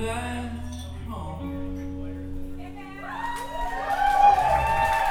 man